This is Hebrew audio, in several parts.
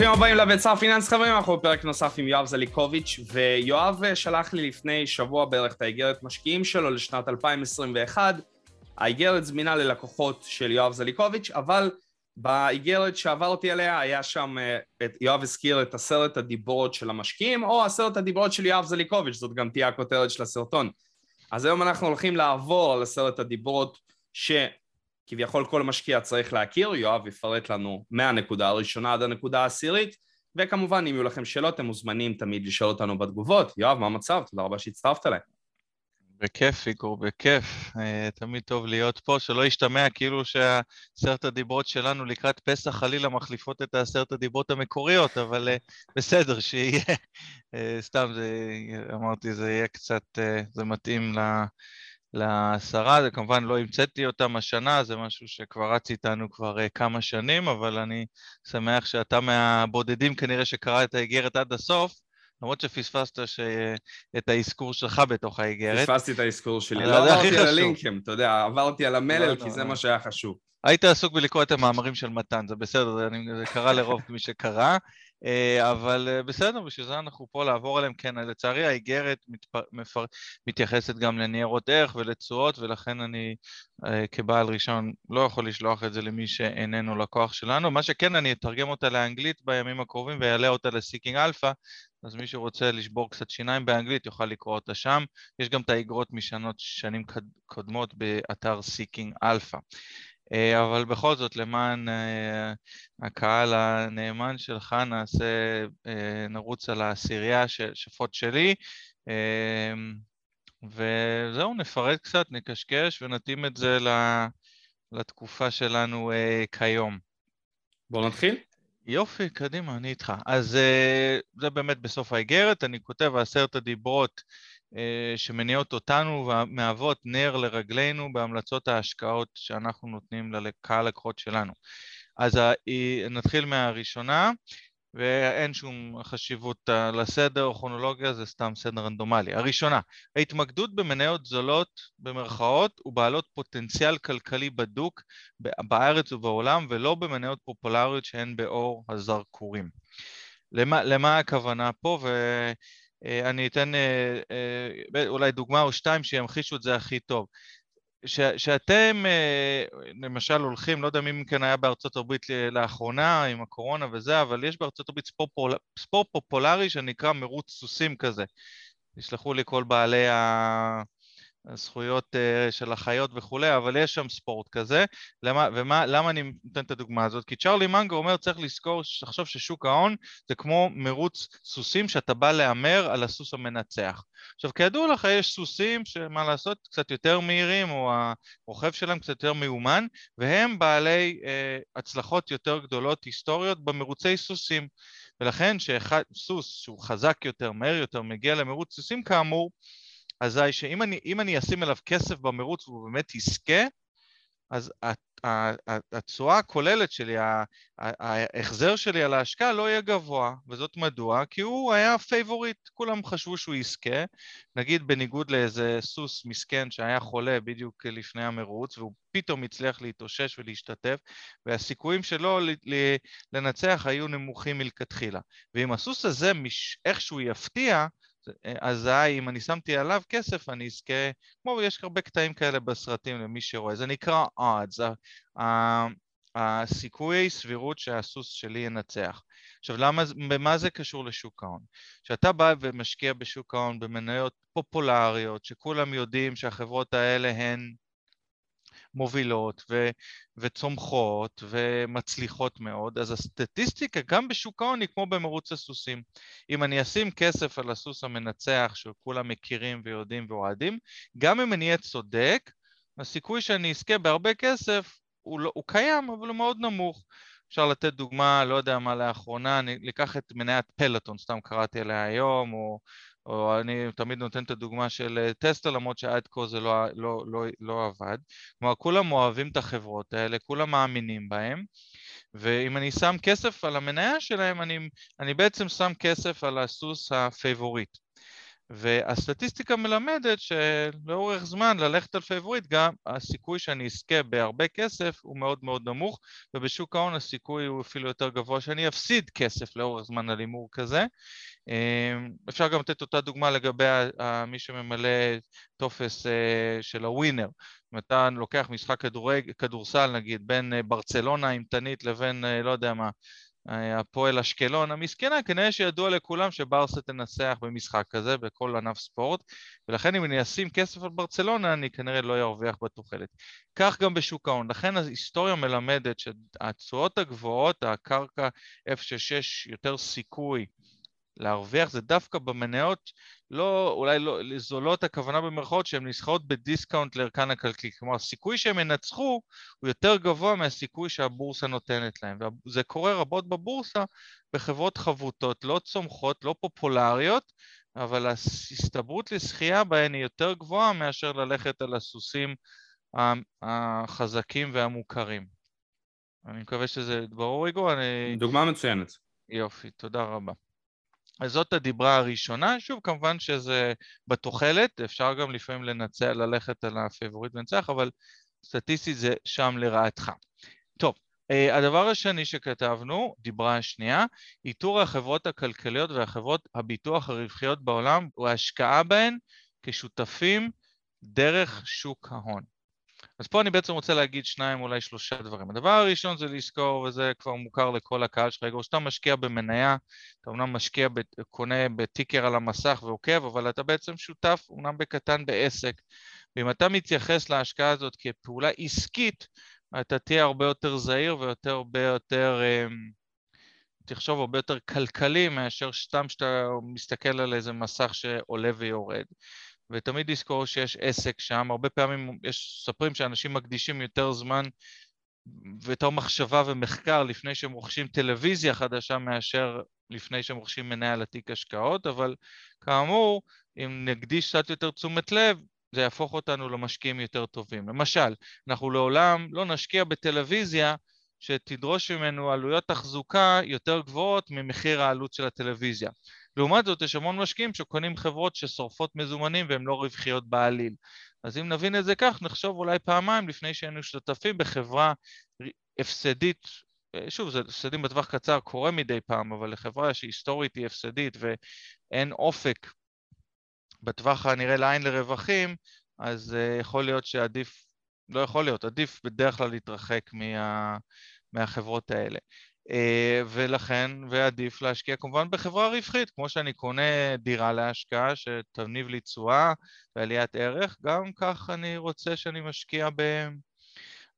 ברוכים הבאים לבית שר פיננס חברים, אנחנו בפרק נוסף עם יואב זליקוביץ', ויואב אה, שלח לי לפני שבוע בערך את האיגרת משקיעים שלו לשנת 2021. האיגרת זמינה ללקוחות של יואב זליקוביץ', אבל באיגרת שעברתי עליה היה שם, אה, את, יואב הזכיר את עשרת הדיברות של המשקיעים, או עשרת הדיברות של יואב זליקוביץ', זאת גם תהיה הכותרת של הסרטון. אז היום אנחנו הולכים לעבור על עשרת הדיברות ש... כביכול כל משקיע צריך להכיר, יואב יפרט לנו מהנקודה הראשונה עד הנקודה העשירית, וכמובן אם יהיו לכם שאלות אתם מוזמנים תמיד לשאול אותנו בתגובות. יואב, מה המצב? תודה רבה שהצטרפת אליי. בכיף, איגור, בכיף. אה, תמיד טוב להיות פה, שלא ישתמע כאילו שעשרת הדיברות שלנו לקראת פסח חלילה מחליפות את העשרת הדיברות המקוריות, אבל אה, בסדר, שיהיה. אה, סתם, זה, אמרתי, זה יהיה קצת, זה מתאים ל... לעשרה, זה כמובן לא המצאתי אותם השנה, זה משהו שכבר רץ איתנו כבר uh, כמה שנים, אבל אני שמח שאתה מהבודדים כנראה שקרא את האיגרת עד הסוף, למרות שפספסת ש... את האזכור שלך בתוך האיגרת. פספסתי את האזכור שלי, לא עברתי על הלינקים, אתה יודע, עברתי על המלל לא, כי לא, זה לא. מה שהיה חשוב. היית עסוק בלקרוא את המאמרים של מתן, זה בסדר, זה, זה קרה לרוב מי שקרא. אה, אבל אה, בסדר, בשביל זה אנחנו פה לעבור עליהם. כן, לצערי האיגרת מתפר... מתייחסת גם לניירות ערך ולתשואות, ולכן אני אה, כבעל ראשון לא יכול לשלוח את זה למי שאיננו לקוח שלנו. מה שכן, אני אתרגם אותה לאנגלית בימים הקרובים ויעלה אותה ל Seeking Alpha, אז מי שרוצה לשבור קצת שיניים באנגלית יוכל לקרוא אותה שם. יש גם את האיגרות משנות שנים קודמות באתר Seeking Alpha. אה, אבל בכל זאת, למען אה, הקהל הנאמן שלך, נעשה, אה, נרוץ על העשירייה שפות שלי, וזהו, נפרט קצת, נקשקש ונתאים את זה לתקופה שלנו כיום. בואו נתחיל. יופי, קדימה, אני איתך. אז זה באמת בסוף האיגרת, אני כותב עשרת הדיברות שמניעות אותנו ומהוות נר לרגלינו בהמלצות ההשקעות שאנחנו נותנים לקהל לקוחות שלנו. אז נתחיל מהראשונה, ואין שום חשיבות לסדר או כרונולוגיה, זה סתם סדר רנדומלי. הראשונה, ההתמקדות במניות זולות במרכאות ובעלות פוטנציאל כלכלי בדוק בארץ ובעולם, ולא במניות פופולריות שהן באור הזרקורים. למה, למה הכוונה פה? אה, אני אתן אה, אה, אולי דוגמה או שתיים שימחישו את זה הכי טוב. שאתם למשל הולכים, לא יודע מי מכן היה בארצות הברית לאחרונה עם הקורונה וזה, אבל יש בארצות הברית ספורט, פול, פופולרי שנקרא מרוץ סוסים כזה. תסלחו לי כל בעלי ה... זכויות uh, של החיות וכולי, אבל יש שם ספורט כזה. למה, ומה, למה אני נותן את הדוגמה הזאת? כי צ'רלי מנגו אומר צריך לזכור, לחשוב ששוק ההון זה כמו מרוץ סוסים שאתה בא להמר על הסוס המנצח. עכשיו כידוע לך יש סוסים שמה לעשות קצת יותר מהירים או הרוכב שלהם קצת יותר מיומן והם בעלי uh, הצלחות יותר גדולות היסטוריות במרוצי סוסים ולכן שסוס שהוא חזק יותר, מהר יותר, מגיע למרוץ סוסים כאמור אזי שאם אני, אני אשים אליו כסף במרוץ והוא באמת יזכה, אז התשואה הכוללת שלי, ההחזר שלי על ההשקעה לא יהיה גבוה, וזאת מדוע? כי הוא היה פייבוריט, כולם חשבו שהוא יזכה, נגיד בניגוד לאיזה סוס מסכן שהיה חולה בדיוק לפני המרוץ, והוא פתאום הצליח להתאושש ולהשתתף, והסיכויים שלו לנצח היו נמוכים מלכתחילה. ואם הסוס הזה איכשהו יפתיע, אזי אם אני שמתי עליו כסף אני אזכה, כמו יש הרבה קטעים כאלה בסרטים למי שרואה, זה נקרא odds, הסיכויי סבירות שהסוס שלי ינצח. עכשיו למה, במה זה קשור לשוק ההון? כשאתה בא ומשקיע בשוק ההון במניות פופולריות שכולם יודעים שהחברות האלה הן מובילות ו, וצומחות ומצליחות מאוד, אז הסטטיסטיקה גם בשוק ההון היא כמו במרוץ הסוסים. אם אני אשים כסף על הסוס המנצח שכולם מכירים ויודעים ואוהדים, גם אם אני אהיה צודק, הסיכוי שאני אזכה בהרבה כסף הוא, לא, הוא קיים, אבל הוא מאוד נמוך. אפשר לתת דוגמה, לא יודע מה לאחרונה, אני אקח את מניית פלטון, סתם קראתי עליה היום, או או אני תמיד נותן את הדוגמה של אה, טסלה למרות שעד כה זה לא, לא, לא, לא עבד. כלומר כולם אוהבים את החברות האלה, כולם מאמינים בהן ואם אני שם כסף על המניה שלהם אני, אני בעצם שם כסף על הסוס הפייבוריט. והסטטיסטיקה מלמדת שלאורך זמן ללכת על פייבוריט גם הסיכוי שאני אזכה בהרבה כסף הוא מאוד מאוד נמוך ובשוק ההון הסיכוי הוא אפילו יותר גבוה שאני אפסיד כסף לאורך זמן על הימור כזה. אמ, אפשר גם לתת אותה דוגמה לגבי מי שממלא טופס אה, של הווינר. אם אתה לוקח משחק כדורג, כדורסל נגיד בין אה, ברצלונה אימתנית לבין אה, לא יודע מה הפועל אשקלון המסכנה, כנראה שידוע לכולם שברסה תנצח במשחק כזה בכל ענף ספורט ולכן אם אני אשים כסף על ברצלונה אני כנראה לא ארוויח בתוחלת. כך גם בשוק ההון, לכן ההיסטוריה מלמדת שהתשואות הגבוהות, הקרקע איפה שיש יותר סיכוי להרוויח זה דווקא במניות לא, אולי לא, זולות הכוונה במרכאות שהן נסחרות בדיסקאונט לערכן הכלכלי, כלומר הסיכוי שהם ינצחו הוא יותר גבוה מהסיכוי שהבורסה נותנת להם, וזה קורה רבות בבורסה בחברות חבוטות, לא צומחות, לא פופולריות, אבל ההסתברות לזכייה בהן היא יותר גבוהה מאשר ללכת על הסוסים החזקים והמוכרים. אני מקווה שזה ברור, איגור. אני... דוגמה מצוינת. יופי, תודה רבה. אז זאת הדיברה הראשונה, שוב כמובן שזה בתוחלת, אפשר גם לפעמים לנצח, ללכת על הפייבוריט ולנצח, אבל סטטיסטית זה שם לרעתך. טוב, אה, הדבר השני שכתבנו, דיברה השנייה, איתור החברות הכלכליות והחברות הביטוח הרווחיות בעולם והשקעה בהן כשותפים דרך שוק ההון. אז פה אני בעצם רוצה להגיד שניים, אולי שלושה דברים. הדבר הראשון זה לזכור, וזה כבר מוכר לכל הקהל שלך, שאתה משקיע במניה, אתה אומנם משקיע, קונה בטיקר על המסך ועוקב, אבל אתה בעצם שותף, אומנם בקטן, בעסק. ואם אתה מתייחס להשקעה הזאת כפעולה עסקית, אתה תהיה הרבה יותר זהיר ויותר הרבה יותר, אמ, תחשוב הרבה יותר כלכלי מאשר סתם שאתה מסתכל על איזה מסך שעולה ויורד. ותמיד לזכור שיש עסק שם, הרבה פעמים יש ספרים שאנשים מקדישים יותר זמן ויותר מחשבה ומחקר לפני שהם רוכשים טלוויזיה חדשה מאשר לפני שהם רוכשים מניה לתיק השקעות, אבל כאמור, אם נקדיש קצת יותר תשומת לב, זה יהפוך אותנו למשקיעים יותר טובים. למשל, אנחנו לעולם לא נשקיע בטלוויזיה שתדרוש ממנו עלויות תחזוקה יותר גבוהות ממחיר העלות של הטלוויזיה. לעומת זאת, יש המון משקיעים שקונים חברות ששורפות מזומנים והן לא רווחיות בעליל. אז אם נבין את זה כך, נחשוב אולי פעמיים לפני שהיינו שותפים בחברה הפסדית, שוב, זה הפסדים בטווח קצר קורה מדי פעם, אבל לחברה שהיסטורית היא הפסדית ואין אופק בטווח הנראה לעין לרווחים, אז uh, יכול להיות שעדיף, לא יכול להיות, עדיף בדרך כלל להתרחק מה, מהחברות האלה. אה, ולכן, ועדיף להשקיע כמובן בחברה רווחית, כמו שאני קונה דירה להשקעה שתניב לי תשואה ועליית ערך, גם כך אני רוצה שאני משקיע ב,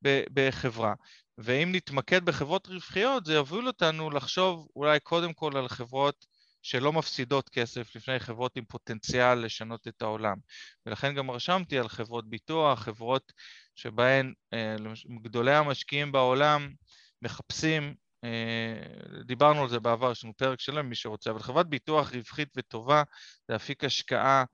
ב, בחברה. ואם נתמקד בחברות רווחיות, זה יוביל אותנו לחשוב אולי קודם כל על חברות שלא מפסידות כסף לפני חברות עם פוטנציאל לשנות את העולם. ולכן גם רשמתי על חברות ביטוח, חברות שבהן אה, גדולי המשקיעים בעולם מחפשים דיברנו על זה בעבר, יש לנו פרק שלם מי שרוצה, אבל חברת ביטוח רווחית וטובה זה אפיק השקעה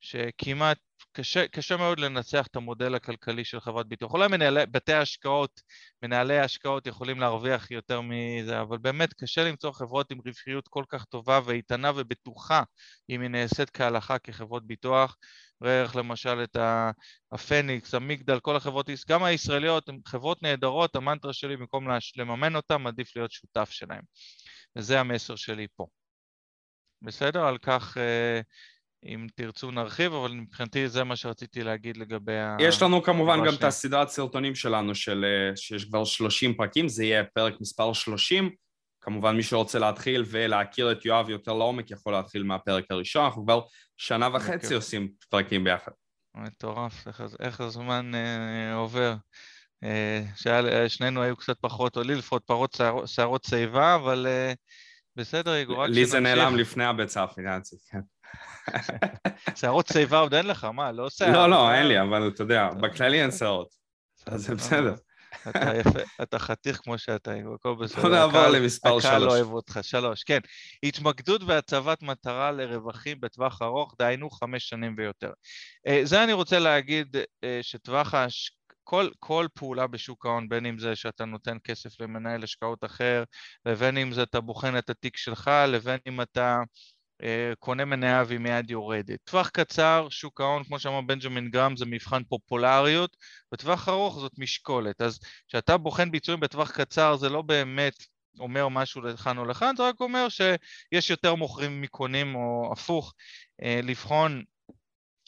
שכמעט קשה, קשה מאוד לנצח את המודל הכלכלי של חברת ביטוח. אולי מנהלי, בתי ההשקעות, מנהלי ההשקעות יכולים להרוויח יותר מזה, אבל באמת קשה למצוא חברות עם רווחיות כל כך טובה ואיתנה ובטוחה אם היא נעשית כהלכה כחברות ביטוח. ראה איך למשל את הפניקס, המגדל, כל החברות, גם הישראליות הן חברות נהדרות, המנטרה שלי במקום לממן אותן עדיף להיות שותף שלהן. וזה המסר שלי פה. בסדר? על כך אה, אם תרצו נרחיב, אבל מבחינתי זה מה שרציתי להגיד לגבי ה... יש לנו כמובן גם את הסדרת סרטונים שלנו, של, אה, שיש כבר 30 פרקים, זה יהיה פרק מספר 30. כמובן מי שרוצה להתחיל ולהכיר את יואב יותר לעומק יכול להתחיל מהפרק הראשון, אנחנו כבר שנה וחצי עושים פרקים ביחד. מטורף, איך, איך הזמן אה, עובר. אה, שנינו היו קצת פחות, או לי לפחות פחות שערות שיבה, אבל אה, בסדר, יגור, רק שנמשיך. לי זה נעלם לפני הביצה הפיננסית, כן. שערות שיבה עוד אין לך, מה? לא שערות. לא, לא, אין לי, אבל אתה יודע, בכללי אין שערות. אז זה בסדר. אתה יפה, אתה חתיך כמו שאתה, הכל בסדר. בוא נעבור למספר שלוש. הקהל אוהב אותך, שלוש, כן. התמקדות והצבת מטרה לרווחים בטווח ארוך, דהיינו חמש שנים ויותר. אה, זה אני רוצה להגיד אה, שטווח ההש... כל, כל פעולה בשוק ההון, בין אם זה שאתה נותן כסף למנהל השקעות אחר, לבין אם זה אתה בוחן את התיק שלך, לבין אם אתה קונה מניה והיא מיד יורדת. טווח קצר, שוק ההון, כמו שאמר בנג'מין גרם, זה מבחן פופולריות, בטווח ארוך זאת משקולת. אז כשאתה בוחן ביצועים בטווח קצר זה לא באמת אומר משהו לכאן או לכאן, זה רק אומר שיש יותר מוכרים מקונים או הפוך. אה, לבחון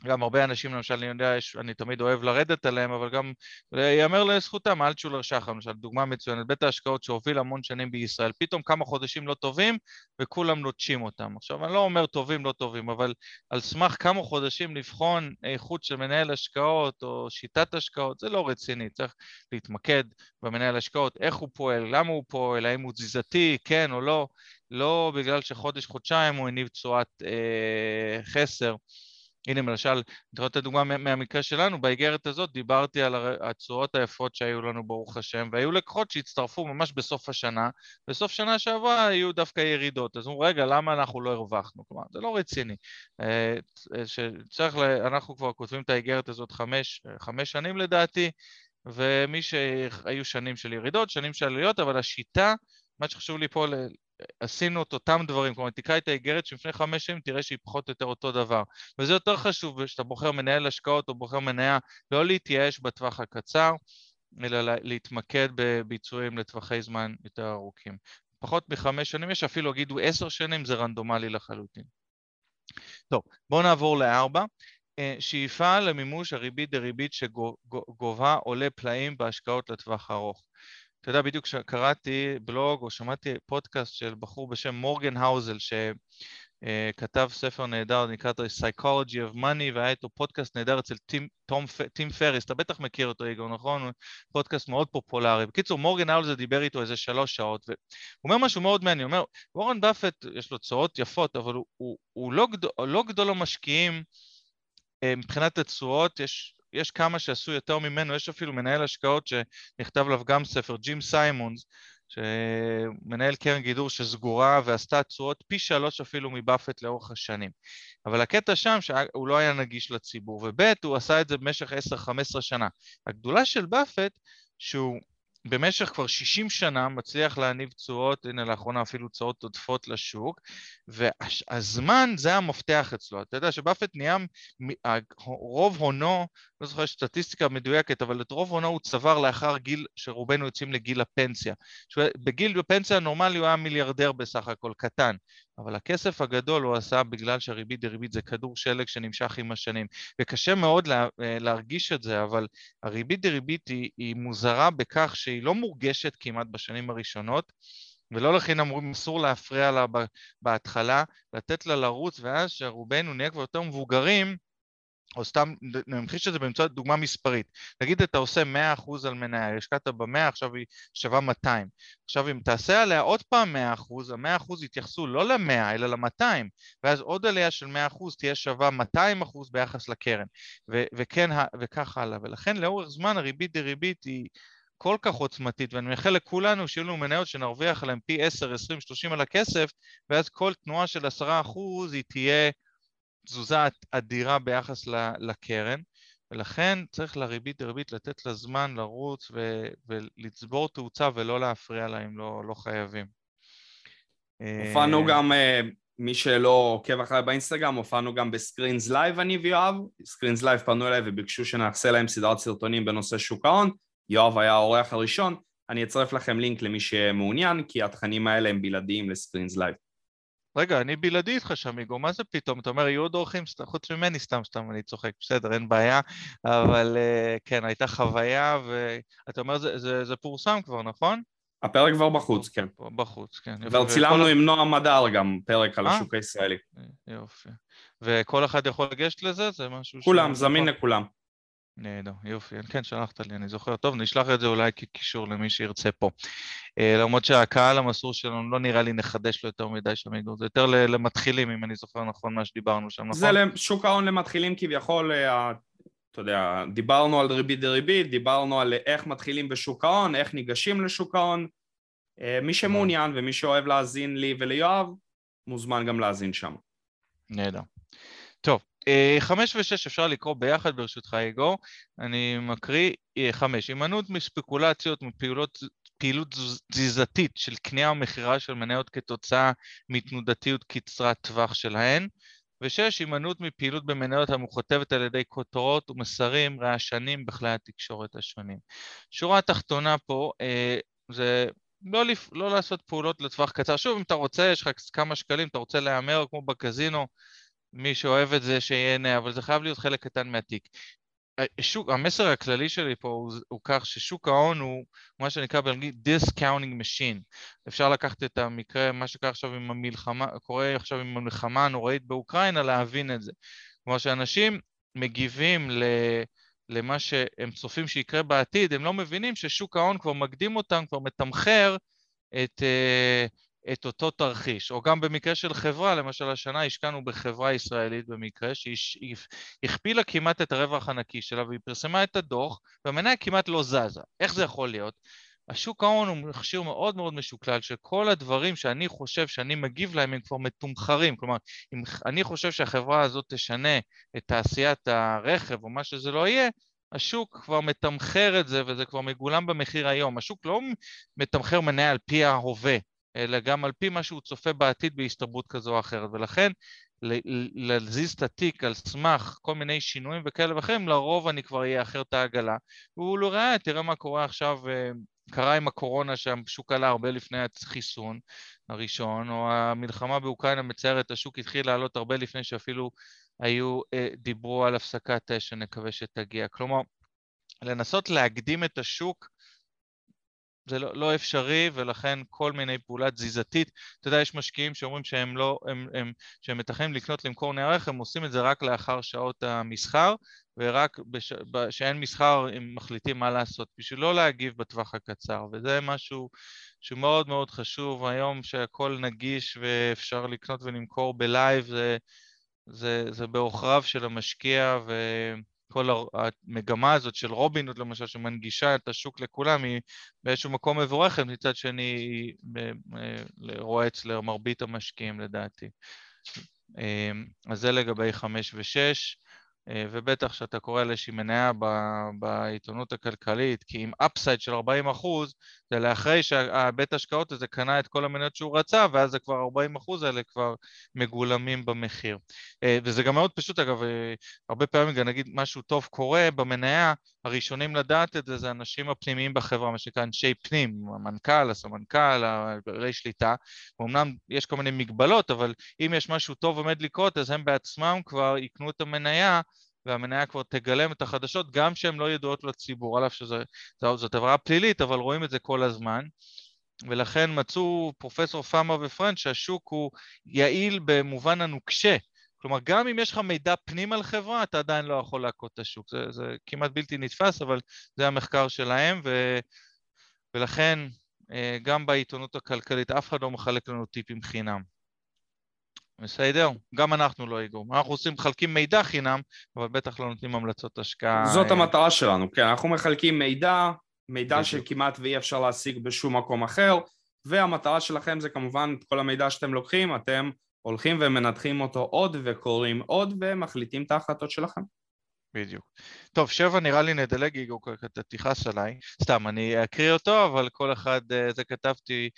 גם הרבה אנשים, למשל, אני יודע, יש, אני תמיד אוהב לרדת עליהם, אבל גם ייאמר לזכותם, אלטשולר שחר, למשל, דוגמה מצוינת, בית ההשקעות שהוביל המון שנים בישראל, פתאום כמה חודשים לא טובים וכולם נוטשים אותם. עכשיו, אני לא אומר טובים, לא טובים, אבל על סמך כמה חודשים לבחון איכות של מנהל השקעות או שיטת השקעות, זה לא רציני, צריך להתמקד במנהל השקעות, איך הוא פועל, למה הוא פועל, האם הוא תזיזתי, כן או לא, לא בגלל שחודש-חודשיים הוא הניב תשואת אה, חסר. הנה למשל, אני יכול לתת דוגמה מהמקרה שלנו, באיגרת הזאת דיברתי על התשואות היפות שהיו לנו ברוך השם, והיו לקוחות שהצטרפו ממש בסוף השנה, בסוף שנה שעברה היו דווקא ירידות, אז אמרו רגע למה אנחנו לא הרווחנו, כלומר זה לא רציני, אה, שצריך, אנחנו כבר כותבים את האיגרת הזאת חמש, חמש שנים לדעתי, ומי שהיו שנים של ירידות, שנים של עלויות, אבל השיטה, מה שחשוב לי פה עשינו את אותם דברים, כלומר תקרא את האיגרת שלפני חמש שנים, תראה שהיא פחות או יותר אותו דבר. וזה יותר חשוב כשאתה בוחר מנהל השקעות או בוחר מניה, לא להתייאש בטווח הקצר, אלא להתמקד בביצועים לטווחי זמן יותר ארוכים. פחות מחמש שנים, יש אפילו יגידו עשר שנים, זה רנדומלי לחלוטין. טוב, בואו נעבור לארבע. אה, שאיפה למימוש הריבית דריבית שגובה עולה פלאים בהשקעות לטווח ארוך. אתה יודע, בדיוק כשקראתי בלוג או שמעתי פודקאסט של בחור בשם מורגן האוזל, שכתב ספר נהדר, נקרא אותו Psychology of Money, והיה איתו פודקאסט נהדר אצל טים, תום, טים פריס, אתה בטח מכיר אותו, איגור, נכון? פודקאסט מאוד פופולרי. בקיצור, מורגן האוזל דיבר איתו איזה שלוש שעות, והוא אומר משהו מאוד מעניין, הוא אומר, וורן באפט, יש לו צורות יפות, אבל הוא, הוא, הוא לא, גדול, לא גדול המשקיעים אה, מבחינת התשואות, יש יש כמה שעשו יותר ממנו, יש אפילו מנהל השקעות שנכתב עליו גם ספר, ג'ים סיימונס, שמנהל קרן גידור שסגורה ועשתה תשואות פי שלוש אפילו מבאפט לאורך השנים. אבל הקטע שם שהוא לא היה נגיש לציבור, וב' הוא עשה את זה במשך 10-15 שנה. הגדולה של באפט שהוא במשך כבר 60 שנה מצליח להניב תשואות, הנה לאחרונה אפילו תשואות עודפות לשוק, והזמן זה המפתח אצלו. אתה יודע שבאפט נהיה, רוב הונו, לא זוכר סטטיסטיקה מדויקת, אבל את רוב הונו הוא צבר לאחר גיל שרובנו יוצאים לגיל הפנסיה. בגיל הפנסיה הנורמלי הוא היה מיליארדר בסך הכל, קטן. אבל הכסף הגדול הוא עשה בגלל שהריבית דריבית זה כדור שלג שנמשך עם השנים. וקשה מאוד לה, אה, להרגיש את זה, אבל הריבית דריבית היא, היא מוזרה בכך שהיא לא מורגשת כמעט בשנים הראשונות, ולא לכן אמורים אסור להפריע לה בהתחלה, לתת לה לרוץ, ואז שרובנו נהיה כבר יותר מבוגרים, או סתם נמחיש את זה באמצעות דוגמה מספרית. נגיד אתה עושה 100% על מניה, השקעת ב-100, עכשיו היא שווה 200. עכשיו אם תעשה עליה עוד פעם 100%, ה-100% יתייחסו לא ל-100 אלא ל-200, ואז עוד עלייה של 100% תהיה שווה 200% ביחס לקרן, ו- וכן, וכך הלאה. ולכן לאורך זמן הריבית דריבית היא כל כך עוצמתית, ואני מאחל לכולנו שיהיו לנו מניות שנרוויח עליהן פי 10, 20, 30 על הכסף, ואז כל תנועה של 10% היא תהיה תזוזה אדירה ביחס לקרן, ולכן צריך לריבית דריבית לתת לה זמן לרוץ ו- ולצבור תאוצה ולא להפריע לה אם לא, לא חייבים. הופענו אה, גם, אה, מי שלא עוקב אחריי באינסטגרם, הופענו גם בסקרינס לייב אני ויואב, סקרינס לייב פנו אליי וביקשו שנעשה להם סדרת סרטונים בנושא שוק ההון, יואב היה האורח הראשון, אני אצרף לכם לינק למי שמעוניין, כי התכנים האלה הם בלעדיים לסקרינס לייב. רגע, אני בלעדי איתך שם, איגו, מה זה פתאום? אתה אומר, יהיו עוד אורחים חוץ ממני, סתם סתם אני צוחק, בסדר, אין בעיה, אבל אה, כן, הייתה חוויה, ואתה אומר, זה, זה, זה פורסם כבר, נכון? הפרק כבר בחוץ, כן. בחוץ, כן. כבר צילמנו עם נועם מדר גם פרק על אה? השוק הישראלי. יופי. וכל אחד יכול לגשת לזה? זה משהו ש... כולם, זמין לכולם. נהדר, יופי, כן, שלחת לי, אני זוכר. טוב, נשלח את זה אולי כקישור למי שירצה פה. אה, למרות שהקהל המסור שלנו לא נראה לי נחדש לו יותר מדי שם, זה יותר למתחילים, אם אני זוכר נכון מה שדיברנו שם, נכון? זה שוק ההון למתחילים כביכול, אה, אתה יודע, דיברנו על ריבית דריבית, דיברנו על איך מתחילים בשוק ההון, איך ניגשים לשוק ההון. אה, מי שמעוניין ומי שאוהב להאזין לי וליואב, מוזמן גם להאזין שם. נהדר. טוב, חמש ושש אפשר לקרוא ביחד ברשותך איגור, אני מקריא אה, חמש, הימנעות מספקולציות, מפעולות פעילות תזיזתית של קנייה ומכירה של מניות כתוצאה מתנודתיות קצרת טווח שלהן. ושש, הימנעות מפעילות במניות המוכתבת על ידי כותרות ומסרים רעשנים בכלי התקשורת השונים. שורה התחתונה פה אה, זה לא, לפ... לא לעשות פעולות לטווח קצר. שוב, אם אתה רוצה, יש לך כמה שקלים, אתה רוצה להמר כמו בקזינו, מי שאוהב את זה שיהנה, אבל זה חייב להיות חלק קטן מהתיק. שוק, המסר הכללי שלי פה הוא, הוא כך ששוק ההון הוא מה שנקרא באנגלית discounting machine. אפשר לקחת את המקרה, מה שקרה עכשיו עם המלחמה, קורה עכשיו עם המלחמה הנוראית באוקראינה, להבין את זה. כלומר שאנשים מגיבים ל... למה שהם צופים שיקרה בעתיד, הם לא מבינים ששוק ההון כבר מקדים אותם, כבר מתמחר את, אה, את אותו תרחיש. או גם במקרה של חברה, למשל השנה השקענו בחברה ישראלית במקרה, שהיא הכפילה כמעט את הרווח הנקי שלה והיא פרסמה את הדוח והמניה כמעט לא זזה. איך זה יכול להיות? השוק ההון הוא מכשיר מאוד מאוד משוקלל שכל הדברים שאני חושב שאני מגיב להם הם כבר מתומחרים, כלומר אם אני חושב שהחברה הזאת תשנה את תעשיית הרכב או מה שזה לא יהיה, השוק כבר מתמחר את זה וזה כבר מגולם במחיר היום. השוק לא מתמחר מניה על פי ההווה, אלא גם על פי מה שהוא צופה בעתיד בהסתברות כזו או אחרת, ולכן להזיז את התיק על סמך כל מיני שינויים וכאלה ואחרים, לרוב אני כבר אהיה אחר את העגלה. והוא לא ראה, תראה מה קורה עכשיו אה, קרה עם הקורונה שהשוק עלה הרבה לפני החיסון הראשון, או המלחמה באוקראינה מצערת, השוק התחיל לעלות הרבה לפני שאפילו היו, אה, דיברו על הפסקת אש שנקווה שתגיע. כלומר, לנסות להקדים את השוק זה לא, לא אפשרי ולכן כל מיני פעולה תזיזתית, אתה יודע יש משקיעים שאומרים שהם לא, הם, הם, שהם מתכננים לקנות למכור ניירך, הם עושים את זה רק לאחר שעות המסחר ורק כשאין מסחר הם מחליטים מה לעשות בשביל לא להגיב בטווח הקצר וזה משהו שהוא מאוד מאוד חשוב היום שהכל נגיש ואפשר לקנות ולמכור בלייב זה, זה, זה בעוכריו של המשקיע ו... כל המגמה הזאת של רובינוד למשל, שמנגישה את השוק לכולם, היא באיזשהו מקום מבורכת, מצד שני היא רעה אצל מרבית המשקיעים לדעתי. אמ, אז זה לגבי חמש ושש. אה, ובטח שאתה קורא לאיזושהי מניה בעיתונות הכלכלית, כי עם אפסייד של 40 אחוז, זה לאחרי שהבית השקעות הזה קנה את כל המניות שהוא רצה, ואז זה כבר 40 אחוז האלה כבר מגולמים במחיר. אה, וזה גם מאוד פשוט, אגב, אה, הרבה פעמים גם נגיד משהו טוב קורה במניה, הראשונים לדעת את זה זה האנשים הפנימיים בחברה, מה שנקרא אנשי פנים, המנכ"ל, הסמנכ"ל, בעלי שליטה, ואומנם יש כל מיני מגבלות, אבל אם יש משהו טוב עומד לקרות, אז הם בעצמם כבר יקנו את המניה והמניה כבר תגלם את החדשות גם שהן לא ידועות לציבור, על אף שזאת עברה פלילית, אבל רואים את זה כל הזמן. ולכן מצאו פרופסור פאמה ופרנד שהשוק הוא יעיל במובן הנוקשה. כלומר, גם אם יש לך מידע פנים על חברה, אתה עדיין לא יכול להכות את השוק. זה, זה כמעט בלתי נתפס, אבל זה המחקר שלהם, ו, ולכן אה, גם בעיתונות הכלכלית אף אחד לא מחלק לנו טיפים חינם. בסדר? גם אנחנו לא איגום. אנחנו עושים, מחלקים מידע חינם, אבל בטח לא נותנים המלצות השקעה. זאת אה, המטרה שלנו, כן, אנחנו מחלקים מידע, מידע שכמעט ואי אפשר להשיג בשום מקום אחר, והמטרה שלכם זה כמובן את כל המידע שאתם לוקחים, אתם הולכים ומנתחים אותו עוד וקוראים עוד ומחליטים את ההחלטות שלכם. בדיוק. טוב, שבע נראה לי נדלג, איגור, אתה תכעס עליי. סתם, אני אקריא אותו, אבל כל אחד, אה, זה כתבתי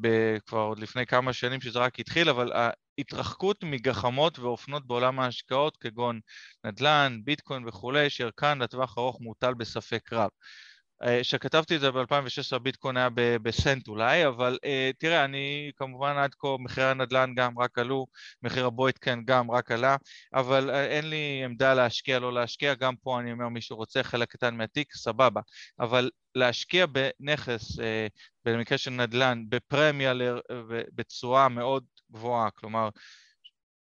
ב, כבר עוד לפני כמה שנים שזה רק התחיל, אבל ההתרחקות מגחמות ואופנות בעולם ההשקעות כגון נדל"ן, ביטקוין וכולי, שערכן לטווח ארוך מוטל בספק רב. כשכתבתי אה, את זה ב-2016 הביטקוין היה בסנט אולי, אבל uh, תראה, אני כמובן עד כה מחירי הנדל"ן גם רק עלו, מחיר הבויטקן גם רק עלה, אבל uh, אין לי עמדה להשקיע, לא להשקיע, גם פה אני אומר מי שרוצה חלק קטן מהתיק, סבבה, אבל להשקיע בנכס, במקרה של נדל"ן, בפרמיה בתשואה מאוד גבוהה, כלומר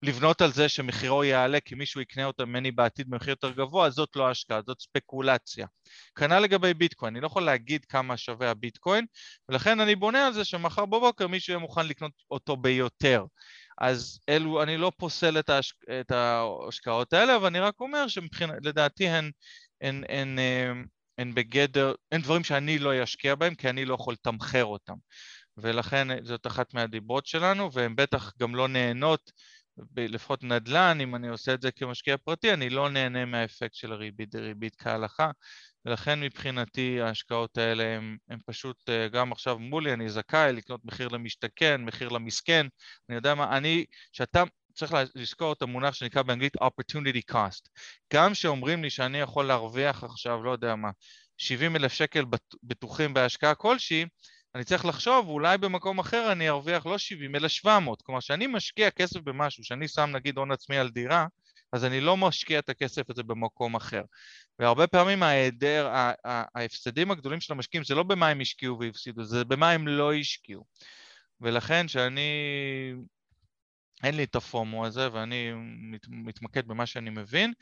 לבנות על זה שמחירו יעלה כי מישהו יקנה אותה ממני בעתיד במחיר יותר גבוה, זאת לא השקעה, זאת ספקולציה. כנ"ל לגבי ביטקוין, אני לא יכול להגיד כמה שווה הביטקוין, ולכן אני בונה על זה שמחר בבוקר מישהו יהיה מוכן לקנות אותו ביותר. אז אלו, אני לא פוסל את, ההשק... את ההשקעות האלה, אבל אני רק אומר שלדעתי הן, הן, הן, הן, הן בגדר, הן דברים שאני לא אשקיע בהם, כי אני לא יכול לתמחר אותם. ולכן זאת אחת מהדיברות שלנו, והן בטח גם לא נהנות לפחות נדל"ן, אם אני עושה את זה כמשקיע פרטי, אני לא נהנה מהאפקט של הריבית דריבית כהלכה, ולכן מבחינתי ההשקעות האלה הן פשוט, גם עכשיו מולי, אני זכאי לקנות מחיר למשתכן, מחיר למסכן, אני יודע מה, אני, שאתה צריך לזכור את המונח שנקרא באנגלית opportunity cost. גם שאומרים לי שאני יכול להרוויח עכשיו, לא יודע מה, 70 אלף שקל בטוחים בהשקעה כלשהי, אני צריך לחשוב, אולי במקום אחר אני ארוויח לא 70 אלא 700. כלומר, כשאני משקיע כסף במשהו, כשאני שם נגיד הון עצמי על דירה, אז אני לא משקיע את הכסף הזה במקום אחר. והרבה פעמים ההיעדר, ההפסדים הגדולים של המשקיעים זה לא במה הם השקיעו והפסידו, זה במה הם לא השקיעו. ולכן שאני אין לי את הפומו הזה ואני מת, מתמקד במה שאני מבין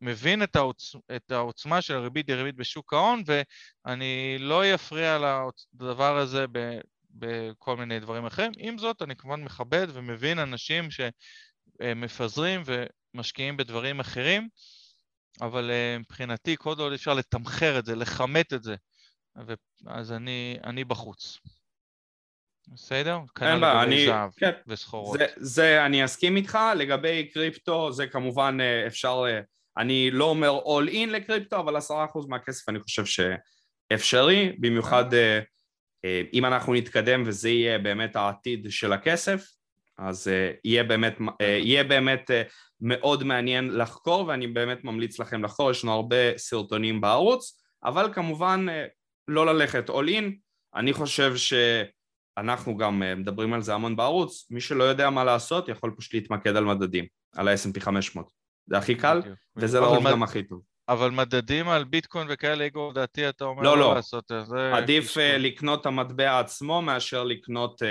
ומבין את, העוצ... את העוצמה של הריבית דריבית בשוק ההון ואני לא אפריע לדבר הזה ב... בכל מיני דברים אחרים. עם זאת, אני כמובן מכבד ומבין אנשים שמפזרים ומשקיעים בדברים אחרים, אבל אה, מבחינתי כל עוד אפשר לתמחר את זה, לכמת את זה, אז אני, אני בחוץ. בסדר? כנ"ל לגבי זהב כן. וסחורות. זה, זה אני אסכים איתך, לגבי קריפטו זה כמובן אה, אפשר, אה, אני לא אומר all in לקריפטו, אבל עשרה אחוז מהכסף אני חושב שאפשרי, במיוחד אה, אם אנחנו נתקדם וזה יהיה באמת העתיד של הכסף, אז יהיה באמת, יהיה באמת מאוד מעניין לחקור ואני באמת ממליץ לכם לחקור, יש לנו הרבה סרטונים בערוץ, אבל כמובן לא ללכת all in, אני חושב ש... אנחנו גם מדברים על זה המון בערוץ, מי שלא יודע מה לעשות יכול פשוט להתמקד על מדדים, על ה-S&P 500. זה הכי קל, וזה לרוב גם הכי טוב. אבל מדדים על ביטקוין וכאלה, איגור, לדעתי אתה אומר לא, לא לעשות את זה. עדיף uh, לקנות את המטבע עצמו מאשר לקנות... Uh,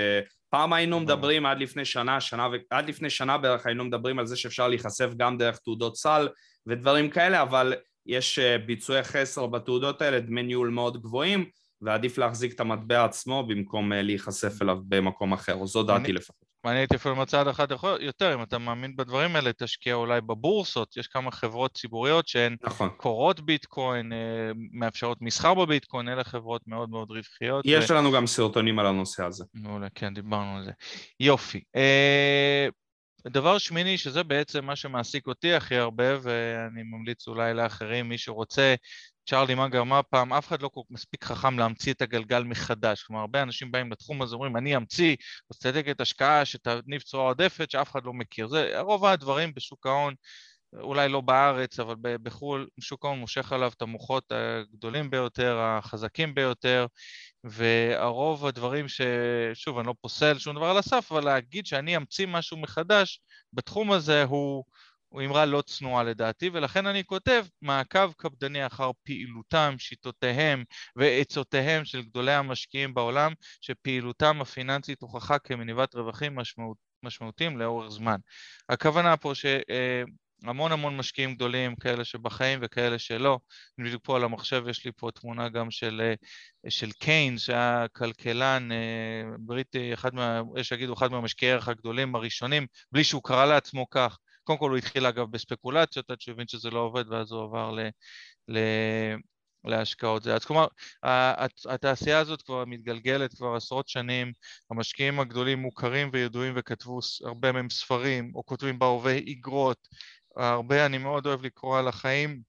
פעם היינו מדברים עד לפני שנה, שנה ו... עד לפני שנה בערך היינו מדברים על זה שאפשר להיחשף גם דרך תעודות סל ודברים כאלה, אבל יש uh, ביצועי חסר בתעודות האלה, דמי ניהול מאוד גבוהים, ועדיף להחזיק את המטבע עצמו במקום אה, להיחשף אליו במקום אחר, או זו דעתי לפחות. ואני הייתי אפילו מצד אחד יותר, אם אתה מאמין בדברים האלה, תשקיע אולי בבורסות, יש כמה חברות ציבוריות שהן נכון. קורות ביטקוין, אה, מאפשרות מסחר בביטקוין, אלה חברות מאוד מאוד רווחיות. יש ו... לנו גם סרטונים על הנושא הזה. מעולה, כן, דיברנו על זה. יופי. אה, דבר שמיני, שזה בעצם מה שמעסיק אותי הכי הרבה, ואני ממליץ אולי לאחרים, מי שרוצה צ'ארלי מנגר אמר פעם, אף אחד לא מספיק חכם להמציא את הגלגל מחדש. כלומר, הרבה אנשים באים לתחום הזה, אומרים, אני אמציא אסטרטגיית השקעה שתניב צורה עודפת שאף אחד לא מכיר. זה רוב הדברים בשוק ההון, אולי לא בארץ, אבל בחו"ל, שוק ההון מושך עליו את המוחות הגדולים ביותר, החזקים ביותר, והרוב הדברים ש... שוב, אני לא פוסל שום דבר על הסף, אבל להגיד שאני אמציא משהו מחדש בתחום הזה הוא... הוא אמרה לא צנועה לדעתי, ולכן אני כותב מעקב קפדני אחר פעילותם, שיטותיהם ועצותיהם של גדולי המשקיעים בעולם, שפעילותם הפיננסית הוכחה כמניבת רווחים משמעות, משמעותיים לאורך זמן. הכוונה פה שהמון המון משקיעים גדולים, כאלה שבחיים וכאלה שלא, אני בדיוק פה על המחשב, יש לי פה תמונה גם של, של קיינס, שהיה כלכלן בריטי, אחד מה, יש שיגידו אחד מהמשקיעי הערך הגדולים הראשונים, בלי שהוא קרא לעצמו כך. קודם כל הוא התחיל אגב בספקולציות עד שהוא הבין שזה לא עובד ואז הוא עבר ל, ל, להשקעות. אז כלומר, התעשייה הזאת כבר מתגלגלת כבר עשרות שנים, המשקיעים הגדולים מוכרים וידועים וכתבו הרבה מהם ספרים, או כותבים בהווה איגרות, הרבה, אני מאוד אוהב לקרוא על החיים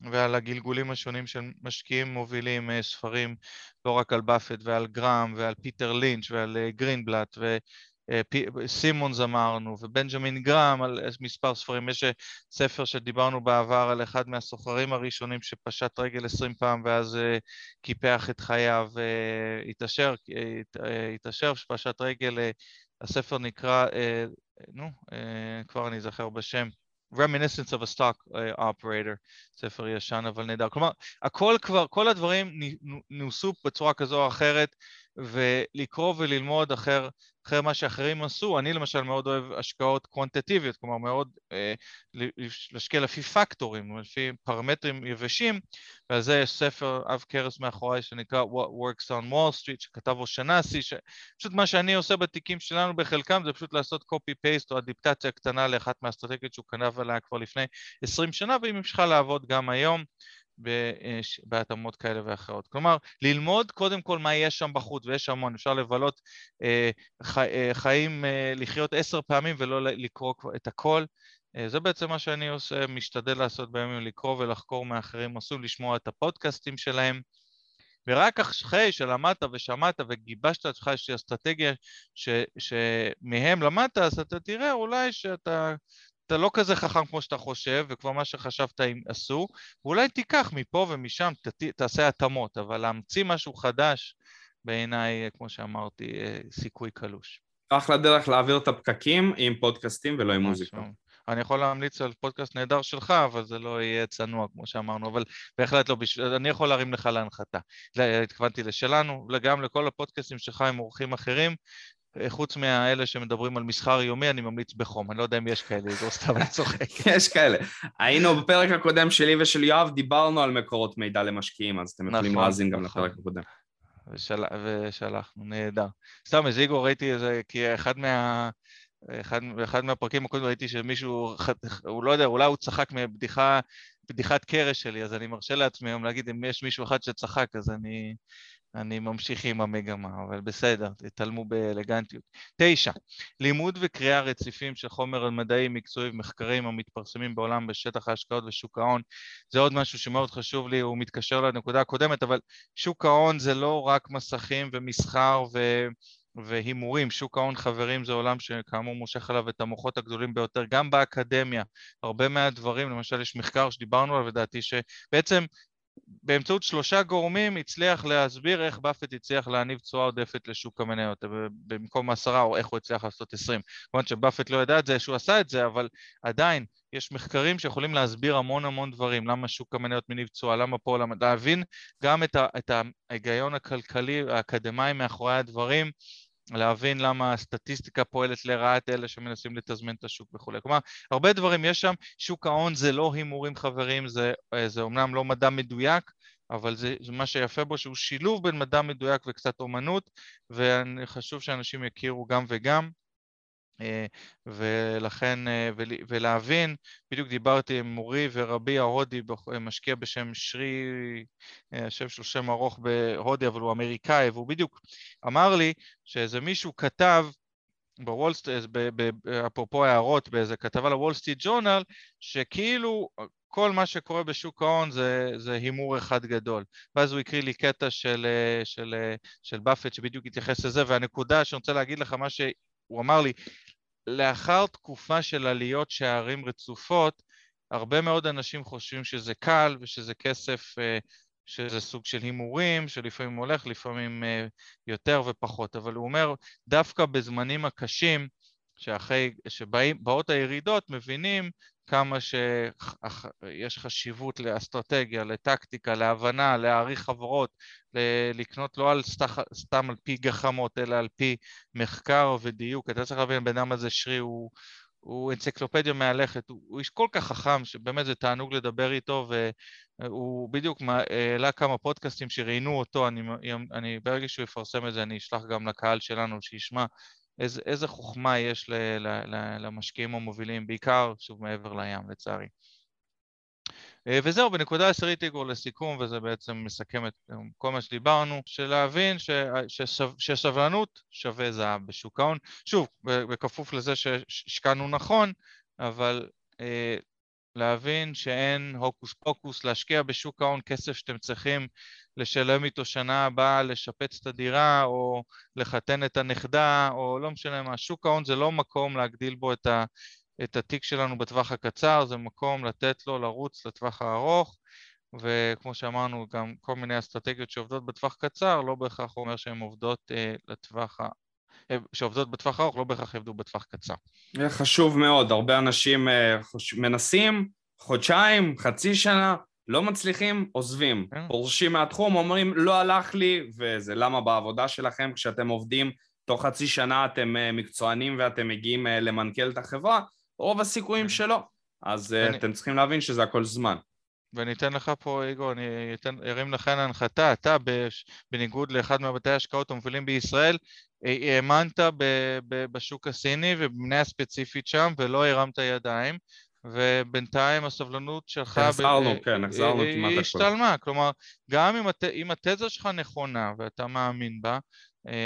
ועל הגלגולים השונים של משקיעים מובילים אה, ספרים לא רק על באפט ועל גראם ועל פיטר לינץ' ועל אה, גרינבלט אה, סימונס אמרנו, ובנג'מין גרם על מספר ספרים. יש אה, ספר שדיברנו בעבר על אחד מהסוחרים הראשונים שפשט רגל עשרים פעם ואז אה, קיפח את חייו, התעשר, התעשר, פשט רגל, הספר נקרא, נו, כבר אני אזכר בשם, Reminiscence of a Stock Operator, ספר ישן אבל נהדר. כלומר, הכל כבר, כל הדברים נוסו בצורה כזו או אחרת ולקרוא וללמוד אחר, אחרי מה שאחרים עשו. אני למשל מאוד אוהב השקעות קוונטטיביות, כלומר מאוד אה, להשקיע לפי פקטורים, לפי פרמטרים יבשים, ועל זה יש ספר עב כרס מאחוריי שנקרא What Works on Wall Street, שכתב אושנסי, שפשוט מה שאני עושה בתיקים שלנו בחלקם זה פשוט לעשות copy-paste או אדיפטציה קטנה לאחת מהאסטרטגיות שהוא כנב עליה כבר לפני 20 שנה, והיא ממשיכה לעבוד גם היום. בהתאמות כאלה ואחרות. כלומר, ללמוד קודם כל מה יש שם בחוץ, ויש המון, אפשר לבלות אה, חי, אה, חיים, אה, לחיות עשר פעמים ולא לקרוא את הכל. זה בעצם מה שאני עושה, משתדל לעשות בימים, לקרוא ולחקור מאחרים, עשו לשמוע את הפודקאסטים שלהם. ורק אחרי שלמדת ושמעת וגיבשת לעצמך איזושהי אסטרטגיה ש, שמהם למדת, אז אתה תראה אולי שאתה אתה לא כזה חכם כמו שאתה חושב, וכבר מה שחשבת הם עשו, ואולי תיקח מפה ומשם, ת, תעשה התאמות, אבל להמציא משהו חדש, בעיניי, כמו שאמרתי, אה, סיכוי קלוש. אחלה דרך להעביר את הפקקים עם פודקאסטים ולא עם מוזיקה. אני יכול להמליץ על פודקאסט נהדר שלך, אבל זה לא יהיה צנוע כמו שאמרנו, אבל בהחלט לא, בשביל... אני יכול להרים לך להנחתה. התכוונתי לשלנו, וגם לכל הפודקאסטים שלך עם אורחים אחרים, חוץ מהאלה שמדברים על מסחר יומי, אני ממליץ בחום. אני לא יודע אם יש כאלה, זה סתם אני צוחק. יש כאלה. היינו בפרק הקודם שלי ושל יואב, דיברנו על מקורות מידע למשקיעים, אז אתם יכולים נכון, להאזין גם נכון. לפרק הקודם. ושלחנו, נהדר. סתם, אז איגור ראיתי איזה, כי אחד מה... אחד, אחד מהפרקים הקודמים ראיתי שמישהו, הוא לא יודע, אולי הוא צחק מבדיחה, בדיחת קרש שלי, אז אני מרשה לעצמי היום להגיד אם יש מישהו אחד שצחק, אז אני, אני ממשיך עם המגמה, אבל בסדר, תתעלמו באלגנטיות. תשע, לימוד וקריאה רציפים של חומר מדעי, מקצועי ומחקרים המתפרסמים בעולם בשטח ההשקעות ושוק ההון. זה עוד משהו שמאוד חשוב לי, הוא מתקשר לנקודה הקודמת, אבל שוק ההון זה לא רק מסכים ומסחר ו... והימורים, שוק ההון חברים זה עולם שכאמור מושך עליו את המוחות הגדולים ביותר, גם באקדמיה, הרבה מהדברים, למשל יש מחקר שדיברנו עליו לדעתי, שבעצם באמצעות שלושה גורמים הצליח להסביר איך באפט הצליח להניב תשואה עודפת לשוק המניות במקום עשרה או איך הוא הצליח לעשות עשרים. כמובן שבאפט לא ידע את זה שהוא עשה את זה, אבל עדיין יש מחקרים שיכולים להסביר המון המון דברים, למה שוק המניות מניב תשואה, למה פה, למה... להבין גם את, ה, את ההיגיון הכלכלי האקדמאי מאחורי הדברים להבין למה הסטטיסטיקה פועלת לרעת אלה שמנסים לתזמן את השוק וכולי. כלומר, הרבה דברים יש שם, שוק ההון זה לא הימורים חברים, זה, זה אמנם לא מדע מדויק, אבל זה, זה מה שיפה בו שהוא שילוב בין מדע מדויק וקצת אומנות, וחשוב שאנשים יכירו גם וגם. אה, ולכן, אה, ולהבין, בדיוק דיברתי עם מורי ורבי ההודי, משקיע בשם שרי, אה, השם שלו שם ארוך בהודי, אבל הוא אמריקאי, והוא בדיוק אמר לי שאיזה מישהו כתב בוול סטריט, אפרופו הערות באיזה כתבה לוול סטריט ג'ורנל, שכאילו כל מה שקורה בשוק ההון זה, זה הימור אחד גדול. ואז הוא הקריא לי קטע של, של, של באפט שבדיוק התייחס לזה, והנקודה שאני רוצה להגיד לך, מה שהוא אמר לי, לאחר תקופה של עליות שערים רצופות, הרבה מאוד אנשים חושבים שזה קל ושזה כסף, אה, שזה סוג של הימורים, שלפעמים הולך, לפעמים אה, יותר ופחות. אבל הוא אומר, דווקא בזמנים הקשים, שאחרי, שבאות הירידות, מבינים כמה שיש חשיבות לאסטרטגיה, לטקטיקה, להבנה, להעריך חברות, לקנות לא על סתח, סתם על פי גחמות, אלא על פי מחקר ודיוק. אתה צריך להבין, הבן אדם הזה שרי הוא, הוא אנציקלופדיה מהלכת, הוא, הוא איש כל כך חכם, שבאמת זה תענוג לדבר איתו, והוא בדיוק העלה כמה פודקאסטים שראיינו אותו, אני, אני, ברגע שהוא יפרסם את זה אני אשלח גם לקהל שלנו שישמע איזה, איזה חוכמה יש ל, ל, ל, למשקיעים המובילים, בעיקר, שוב, מעבר לים, לצערי. אה, וזהו, בנקודה עשירית איגור לסיכום, וזה בעצם מסכם את כל מה שדיברנו, של להבין ש, שסב, שסבלנות שווה זהב בשוק ההון. שוב, בכפוף לזה שהשקענו נכון, אבל אה, להבין שאין הוקוס פוקוס, להשקיע בשוק ההון כסף שאתם צריכים לשלם איתו שנה הבאה, לשפץ את הדירה או לחתן את הנכדה או לא משנה מה, שוק ההון זה לא מקום להגדיל בו את, ה, את התיק שלנו בטווח הקצר, זה מקום לתת לו לרוץ לטווח הארוך. וכמו שאמרנו גם כל מיני אסטרטגיות שעובדות בטווח קצר לא בהכרח אומר שהן עובדות אה, לטווח שעובדות בטווח ארוך לא בהכרח יעבדו בטווח קצר. חשוב מאוד, הרבה אנשים אה, מנסים חודשיים, חצי שנה, לא מצליחים, עוזבים, כן. פורשים מהתחום, אומרים לא הלך לי, וזה למה בעבודה שלכם כשאתם עובדים תוך חצי שנה אתם אה, מקצוענים ואתם מגיעים למנכ"ל את החברה, רוב הסיכויים כן. שלא, אז אני... אתם צריכים להבין שזה הכל זמן. ואני אתן לך פה, איגו, אני אתן, ארים לך להנחתה, אתה בניגוד לאחד מהבתי ההשקעות המובילים בישראל, האמנת בשוק הסיני ובמניה ספציפית שם ולא הרמת ידיים ובינתיים הסבלנות שלך... החזרנו, ב- כן, החזרנו כמעט הכול. היא השתלמה, כלומר, גם אם, הת... אם התזה שלך נכונה ואתה מאמין בה, אה,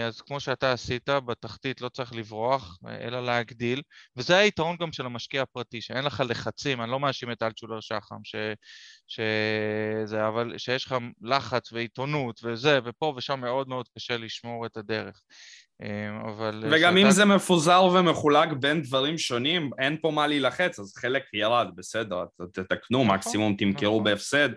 אז כמו שאתה עשית, בתחתית לא צריך לברוח, אלא להגדיל, וזה היתרון גם של המשקיע הפרטי, שאין לך לחצים, אני לא מאשים את אלטשולר שחם, ש... שזה, אבל שיש לך לחץ ועיתונות וזה, ופה ושם מאוד מאוד קשה לשמור את הדרך. אה, אבל... וגם שאתה... אם זה מפוזר ומחולק בין דברים שונים, אין פה מה להילחץ, אז חלק ירד, בסדר, תתקנו, נכון, מקסימום תמכרו נכון. בהפסד,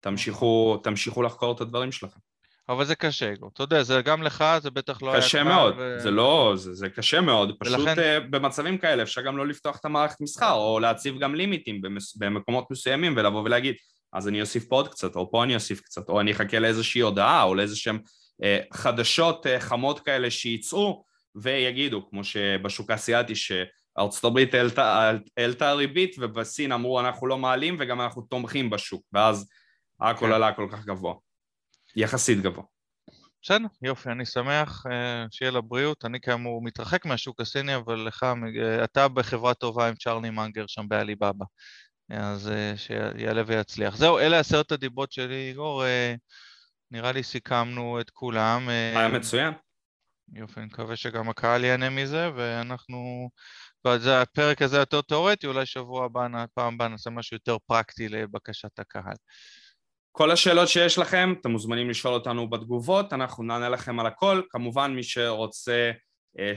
תמשיכו. תמשיכו לחקור את הדברים שלכם. אבל זה קשה, אתה יודע, זה גם לך, זה בטח לא היה קשה מאוד, ו... זה לא, זה, זה קשה מאוד, פשוט ולכן... uh, במצבים כאלה אפשר גם לא לפתוח את המערכת מסחר, או להציב גם לימיטים במס... במקומות מסוימים ולבוא ולהגיד, אז אני אוסיף פה עוד קצת, או פה אני אוסיף קצת, או אני אחכה לאיזושהי הודעה, או לאיזשהם uh, חדשות uh, חמות כאלה שייצאו, ויגידו, כמו שבשוק האסייתי, שארצות הברית העלתה ריבית, ובסין אמרו אנחנו לא מעלים וגם אנחנו תומכים בשוק, ואז הכל כן. עלה כל כך גבוה. יחסית גבוה. בסדר, יופי, אני שמח, אה, שיהיה לבריאות. אני כאמור מתרחק מהשוק הסיני, אבל לך, אה, אתה בחברה טובה עם צ'רלי מנגר שם בעליבאבא. אז אה, שיעלה ויצליח. זהו, אלה עשרת הדיבות שלי, איגור. נראה לי סיכמנו את כולם. היה מצוין. יופי, אני מקווה שגם הקהל ייהנה מזה, ואנחנו... הפרק הזה יותר תיאורטי, אולי שבוע הבא, פעם הבאה נעשה משהו יותר פרקטי לבקשת הקהל. כל השאלות שיש לכם, אתם מוזמנים לשאול אותנו בתגובות, אנחנו נענה לכם על הכל. כמובן, מי שרוצה אה,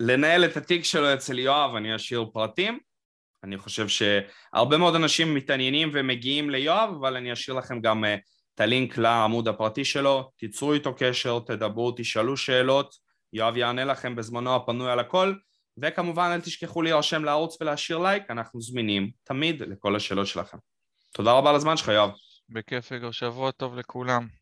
לנהל את התיק שלו אצל יואב, אני אשאיר פרטים. אני חושב שהרבה מאוד אנשים מתעניינים ומגיעים ליואב, אבל אני אשאיר לכם גם אה, את הלינק לעמוד הפרטי שלו, תיצרו איתו קשר, תדברו, תשאלו שאלות, יואב יענה לכם בזמנו הפנוי על הכל, וכמובן אל תשכחו להירשם לערוץ ולהשאיר לייק, אנחנו זמינים תמיד לכל השאלות שלכם. תודה רבה על הזמן שלך יואב. בכיף, איגור, שבוע טוב לכולם.